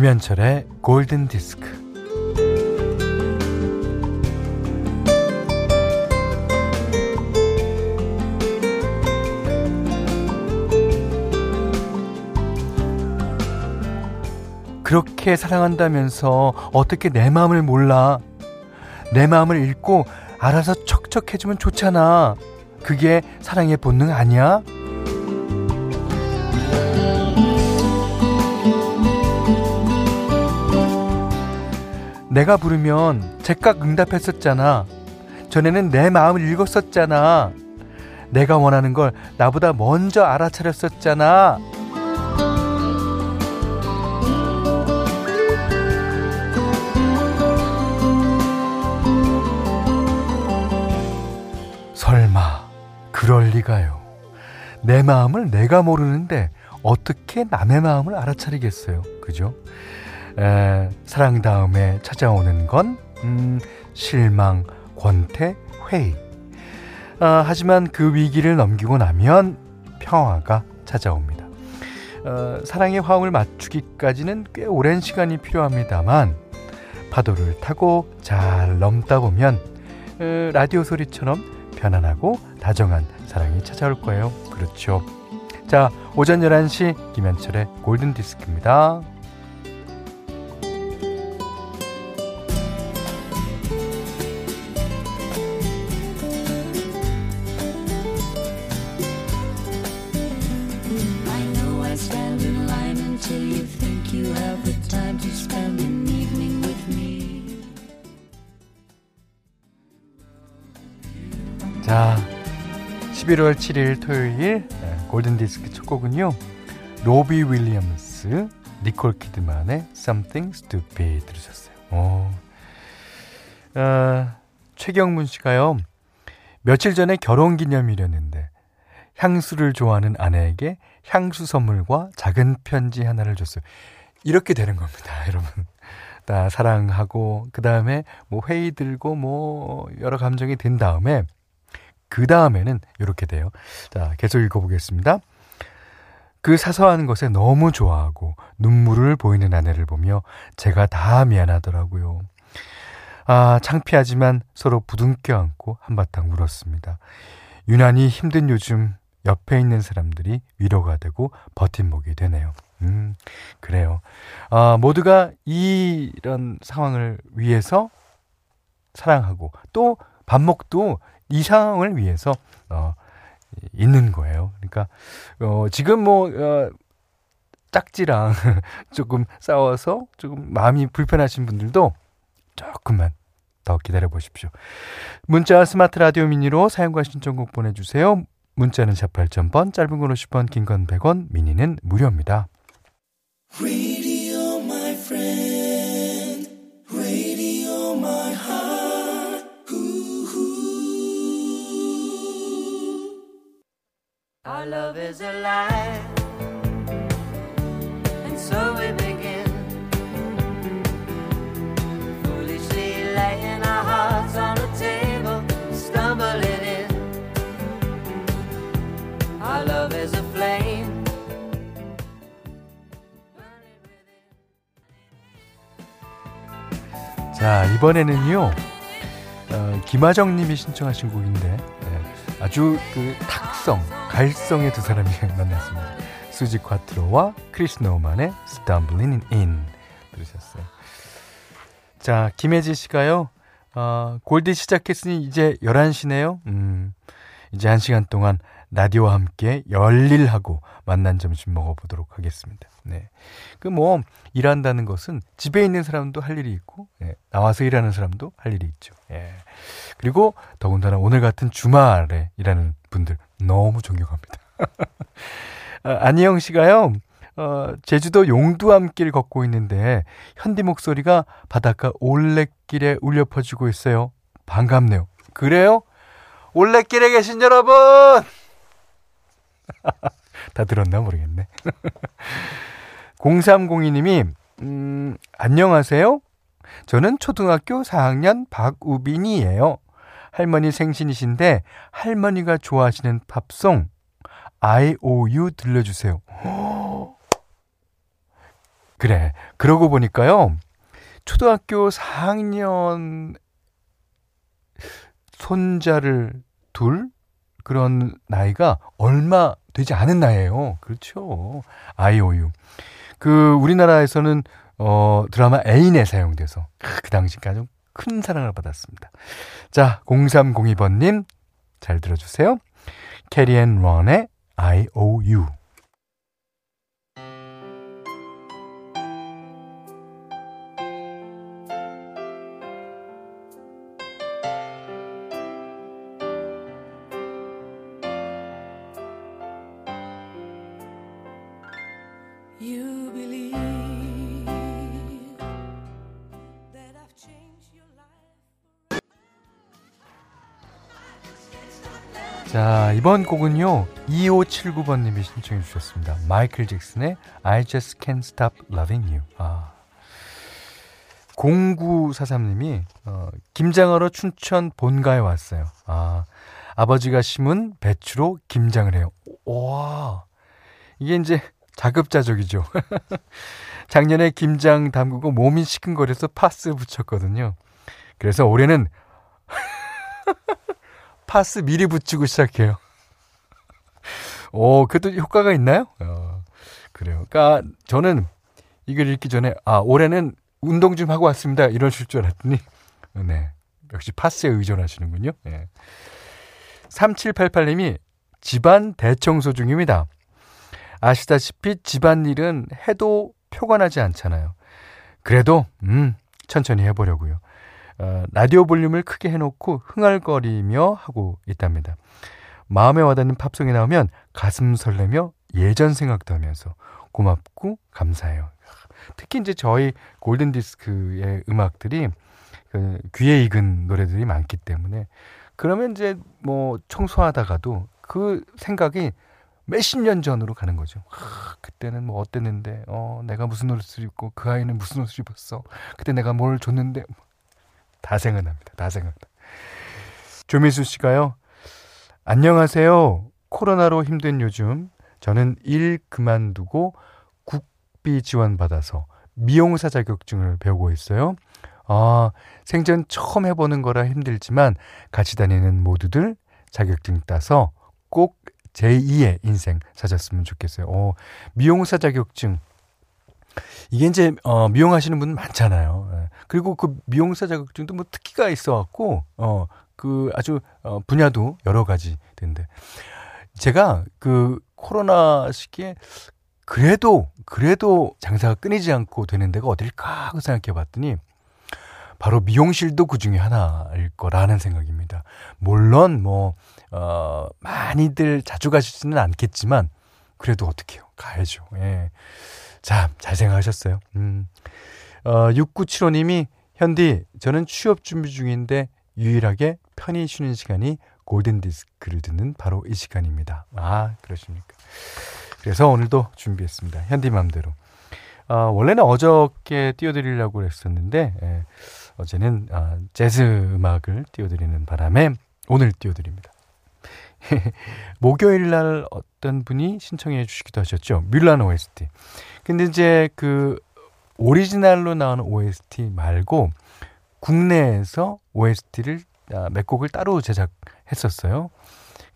김현철의 골든 디스크. 그렇게 사랑한다면서 어떻게 내 마음을 몰라? 내 마음을 읽고 알아서 척척해주면 좋잖아. 그게 사랑의 본능 아니야? 내가 부르면 제깍 응답했었잖아. 전에는 내 마음을 읽었었잖아. 내가 원하는 걸 나보다 먼저 알아차렸었잖아. 설마 그럴 리가요. 내 마음을 내가 모르는데 어떻게 남의 마음을 알아차리겠어요. 그죠? 에, 사랑 다음에 찾아오는 건 음, 실망, 권태, 회의. 아, 하지만 그 위기를 넘기고 나면 평화가 찾아옵니다. 어, 사랑의 화음을 맞추기까지는 꽤 오랜 시간이 필요합니다만 파도를 타고 잘 넘다 보면 어, 라디오 소리처럼 편안하고 다정한 사랑이 찾아올 거예요. 그렇죠. 자, 오전 11시 김현철의 골든 디스크입니다. 11월 7일 토요일 네, 골든디스크 첫 곡은요. 로비 윌리엄스, 니콜 키드만의 Something Stupid 들으셨어요. 오. 아, 최경문 씨가요. 며칠 전에 결혼 기념일이었는데 향수를 좋아하는 아내에게 향수 선물과 작은 편지 하나를 줬어요. 이렇게 되는 겁니다, 여러분. 다 사랑하고 그 다음에 뭐 회의 들고 뭐 여러 감정이 든 다음에 그 다음에는 이렇게 돼요. 자, 계속 읽어보겠습니다. 그 사소한 것에 너무 좋아하고 눈물을 보이는 아내를 보며 제가 다 미안하더라고요. 아, 창피하지만 서로 부둥켜 안고 한바탕 울었습니다. 유난히 힘든 요즘 옆에 있는 사람들이 위로가 되고 버팀목이 되네요. 음, 그래요. 아, 모두가 이런 상황을 위해서 사랑하고 또 반목도 이 상황을 위해서 어, 있는 거예요. 그러니까 어, 지금 뭐 어, 짝지랑 조금 싸워서 조금 마음이 불편하신 분들도 조금만 더 기다려 보십시오. 문자 스마트 라디오 미니로 사용과 신청곡 보내주세요. 문자는 샵 8000번, 짧은 건 50원, 긴 건 100원, 미니는 무료입니다. Our love is alive, and so we begin. Foolishly laying our hearts on the table, stumbling in. Our love is a flame. 자, 이번에는요, 어, 김하정 님이 신청하신 곡인데, 네, 아주 그탁 성, 갈성의 두 사람이 만났습니다. 수지 콰트로와 크리스 노만의 Stumbling In 들으셨어요. 자, 김혜지 씨가요. 어, 골디 시작했으니 이제 11시네요. 음, 이제 1시간 동안 라디오와 함께 열일하고 만난 점심 먹어보도록 하겠습니다. 네. 그 뭐, 일한다는 것은 집에 있는 사람도 할 일이 있고, 예, 나와서 일하는 사람도 할 일이 있죠. 예. 그리고 더군다나 오늘 같은 주말에 일하는 분들 너무 존경합니다. 아, 안희영 씨가요, 어, 제주도 용두암길 걷고 있는데 현디 목소리가 바닷가 올레길에 울려 퍼지고 있어요. 반갑네요. 그래요? 올레길에 계신 여러분! 다 들었나 모르겠네. 0302님이, 음, 안녕하세요. 저는 초등학교 4학년 박우빈이에요. 할머니 생신이신데 할머니가 좋아하시는 팝송 IOU 들려주세요. 그래. 그러고 보니까요. 초등학교 4학년 손자를 둘 그런 나이가 얼마 되지 않은 나이에요. 그렇죠. IOU. 그 우리나라에서는 어 드라마 애인에 사용돼서 그 당시까지 큰 사랑을 받았습니다. 자, 0302번님 잘 들어주세요. Carry and Ron의 IOU 자, 이번 곡은요. 2579번 님이 신청해 주셨습니다. 마이클 잭슨의 I Just Can't Stop Loving You. 아. 0943님이 어, 김장하러 춘천 본가에 왔어요. 아, 아버지가 심은 배추로 김장을 해요. 와, 이게 이제 자급자족이죠. 작년에 김장 담그고 몸이 시큰거려서 파스 붙였거든요. 그래서 올해는 파스 미리 붙이고 시작해요. 오, 그래도 효과가 있나요? 어, 그래요. 그러니까 저는 이걸 읽기 전에 아 올해는 운동 좀 하고 왔습니다. 이러실 줄 알았더니 네 역시 파스에 의존하시는군요. 네. 3788님이 집안 대청소 중입니다. 아시다시피 집안일은 해도 표가 나지 않잖아요. 그래도 음 천천히 해보려고요. 어, 라디오 볼륨을 크게 해놓고 흥얼거리며 하고 있답니다. 마음에 와닿는 팝송이 나오면 가슴 설레며 예전 생각도 하면서 고맙고 감사해요. 특히 이제 저희 골든 디스크의 음악들이 그 귀에 익은 노래들이 많기 때문에 그러면 이제 뭐 청소하다가도 그 생각이 몇십 년 전으로 가는 거죠. 하, 그때는 뭐 어땠는데, 어, 내가 무슨 옷을 입고 그 아이는 무슨 옷을 입었어. 그때 내가 뭘 줬는데, 다 생각납니다. 다 생각나. 조미수 씨가요. 안녕하세요. 코로나로 힘든 요즘 저는 일 그만두고 국비 지원 받아서 미용사 자격증을 배우고 있어요. 아, 생전 처음 해보는 거라 힘들지만 같이 다니는 모두들 자격증 따서 꼭 제2의 인생 찾았으면 좋겠어요. 어, 미용사 자격증 이게 이제 어 미용하시는 분 많잖아요. 예. 그리고 그 미용사 자격증도 뭐 특기가 있어 갖고 어 그 아주 어 분야도 여러 가지 된데 제가 그 코로나 시기에 그래도 그래도 장사가 끊이지 않고 되는 데가 어딜까 하고 생각해 봤더니 바로 미용실도 그 중에 하나일 거라는 생각입니다. 물론 뭐, 어, 많이들 자주 가시지는 않겠지만, 그래도 어떡해요. 가야죠. 예. 자, 잘 생각하셨어요. 음. 어, 6975님이 현디, 저는 취업 준비 중인데 유일하게 편히 쉬는 시간이 골든 디스크를 듣는 바로 이 시간입니다. 아, 그러십니까. 그래서 오늘도 준비했습니다. 현디 맘대로. 어, 원래는 어저께 띄워드리려고 했었는데, 예, 어제는 아, 재즈 음악을 띄워드리는 바람에 오늘 띄워드립니다. 목요일 날 어떤 분이 신청해 주시기도 하셨죠. 뮬란 OST. 근데 이제 그 오리지널로 나오는 OST 말고 국내에서 OST를 아, 몇 곡을 따로 제작했었어요.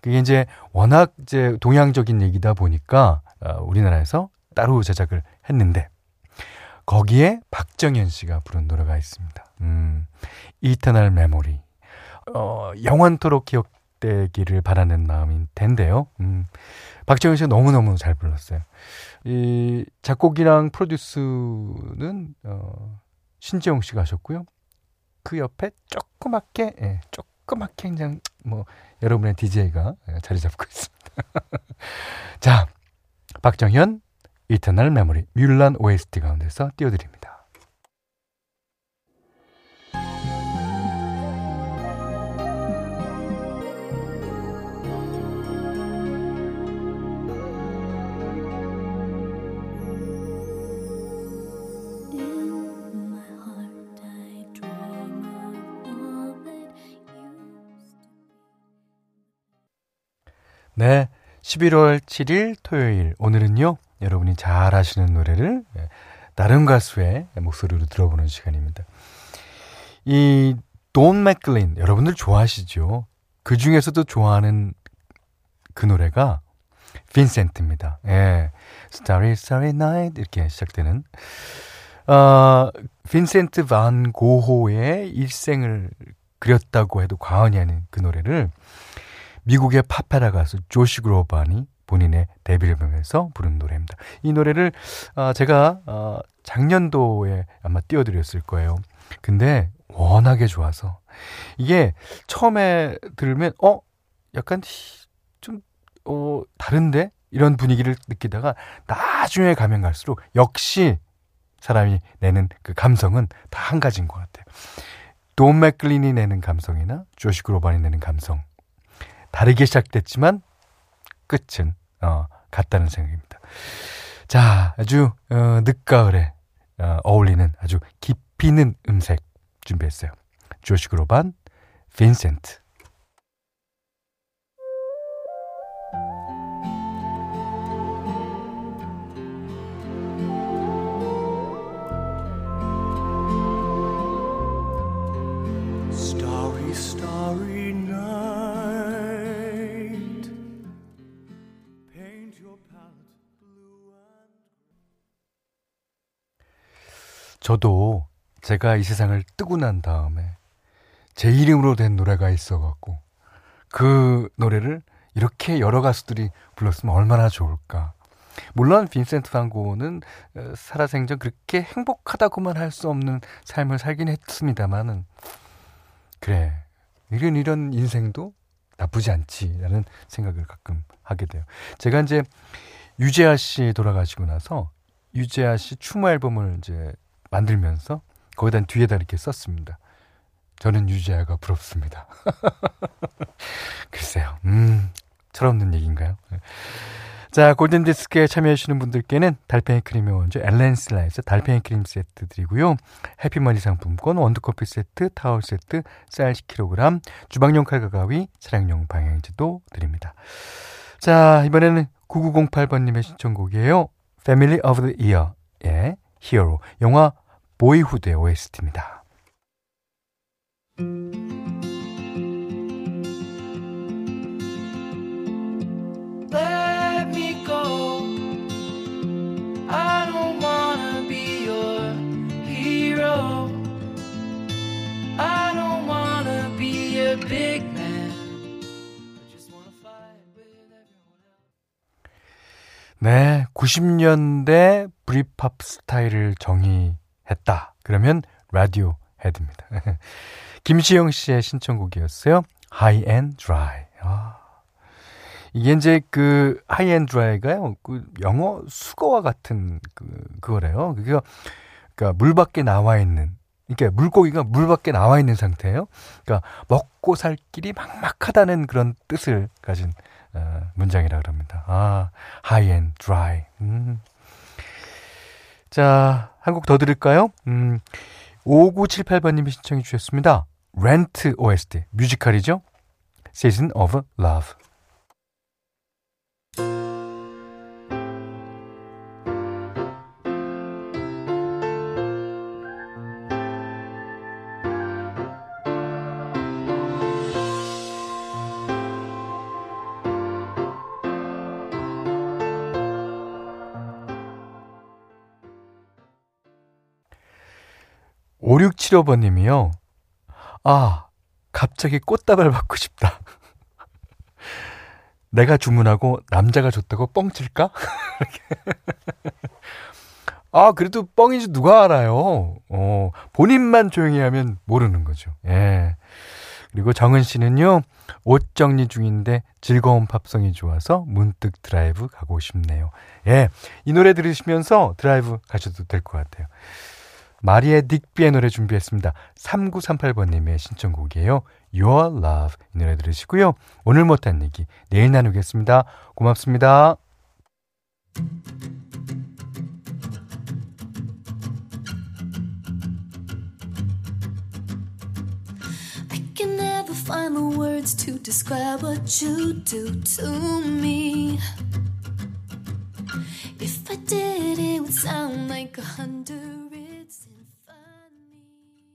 그게 이제 워낙 이제 동양적인 얘기다 보니까 아, 우리나라에서 따로 제작을 했는데 거기에 박정현 씨가 부른 노래가 있습니다. 음, 이터널 메모리. 어, 영원토록 기억 되기를 바라는 마음인 텐데요. 음, 박정현 씨가 너무너무 잘 불렀어요. 이 작곡이랑 프로듀스는 어, 신재영 씨가 하셨고요. 그 옆에 조그맣게 예, 조그맣게 그냥 뭐 여러분의 DJ가 자리 잡고 있습니다. 자, 박정현 이터널 메모리 뮬란 OST 가운데서 띄워드립니다. 네. 11월 7일 토요일. 오늘은요, 여러분이 잘 아시는 노래를 예, 다른 가수의 목소리로 들어보는 시간입니다. 이, 돈 맥클린, 여러분들 좋아하시죠? 그 중에서도 좋아하는 그 노래가 빈센트입니다. 예. Starry, Starry Night 이렇게 시작되는 어, 빈센트 반 고호의 일생을 그렸다고 해도 과언이 아닌 그 노래를 미국의 파페라 가수 조시 그로반이 본인의 데뷔 앨범에서 부른 노래입니다. 이 노래를 어, 제가 어, 작년도에 아마 띄워드렸을 거예요. 근데 워낙에 좋아서 이게 처음에 들으면 어 약간 좀 어, 다른데 이런 분위기를 느끼다가 나중에 가면 갈수록 역시 사람이 내는 그 감성은 다 한 가지인 것 같아요. 돈 맥클린이 내는 감성이나 조시 그로반이 내는 감성 다르게 시작됐지만 끝은 어, 같다는 생각입니다. 자, 아주 어, 늦가을에 어, 어울리는 아주 깊이 있는 음색 준비했어요. 조시 그로반, 빈센트. 저도 제가 이 세상을 뜨고 난 다음에 제 이름으로 된 노래가 있어갖고 그 노래를 이렇게 여러 가수들이 불렀으면 얼마나 좋을까. 물론 빈센트 반 고는 어, 살아생전 그렇게 행복하다고만 할 수 없는 삶을 살긴 했습니다만은 그래 이런 이런 인생도 나쁘지 않지라는 생각을 가끔 하게 돼요. 제가 이제 유재하 씨 돌아가시고 나서 유재하 씨 추모 앨범을 이제 만들면서 거기다 뒤에다 이렇게 썼습니다. 저는 유재하가 부럽습니다. 글쎄요, 음, 철없는 얘기인가요? 자, 골든디스크에 참여해주시는 분들께는 달팽이 크림의 원조 엘렌슬라에서 달팽이 크림 세트 드리고요. 해피머니 상품권, 원두커피 세트, 타월 세트, 쌀 10kg, 주방용 칼과 가위, 차량용 방향지도 드립니다. 자, 이번에는 9908번님의 신청곡이에요. Family of the Year의 Hero. 영화 보이후드의 OST입니다. 네, 90년대 브리팝 스타일을 정의 했다. 그러면 라디오 헤드입니다. 김시영 씨의 신청곡이었어요. High and Dry. 아. 이게 이제 그 High and Dry가요. 그 영어 수거와 같은 그 그거래요. 그게 그러니까 물 밖에 나와 있는 그러니까 물고기가 물 밖에 나와 있는 상태예요. 그러니까 먹고 살 길이 막막하다는 그런 뜻을 가진 어, 문장이라 그럽니다. 아, high and dry. 음. 자, 한 곡 더 들을까요? 음, 5978번님이 신청해 주셨습니다. 렌트 OST, 뮤지컬이죠? Season of Love. 5675번님이요. 아, 갑자기 꽃다발 받고 싶다. 내가 주문하고 남자가 줬다고 뻥칠까? 아, 그래도 뻥인지 누가 알아요? 어, 본인만 조용히 하면 모르는 거죠. 예. 그리고 정은 씨는요, 옷 정리 중인데 즐거운 팝송이 좋아서 문득 드라이브 가고 싶네요. 예. 이 노래 들으시면서 드라이브 가셔도 될 것 같아요. 마리의 닉비의 노래 준비했습니다. 3938번님의 신청곡이에요. Your Love 이 노래 들으시고요. 오늘 못한 얘기 내일 나누겠습니다. 고맙습니다. find the words to describe what you do to me. If I did, it would sound like a hundred